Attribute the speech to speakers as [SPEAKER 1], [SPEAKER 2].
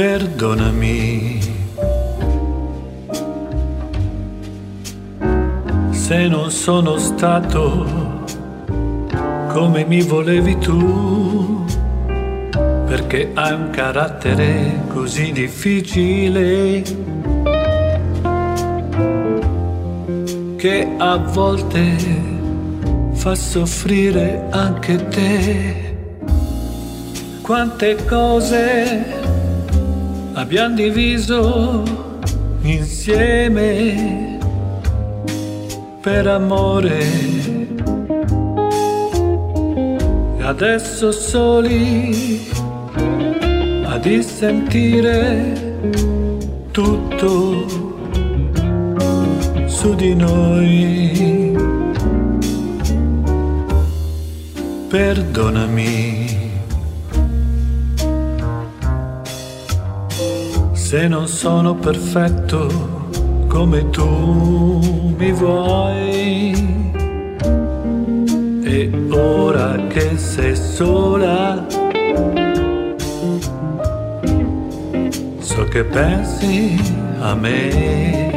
[SPEAKER 1] Perdonami se non sono stato come mi volevi tu, perché hai un carattere così difficile che a volte fa soffrire anche te. Quante cose abbiamo diviso insieme per amore. E adesso soli a dissentire tutto su di noi. Perdonami. Se non sono perfetto come tu mi vuoi. E ora che sei sola, so che pensi a me.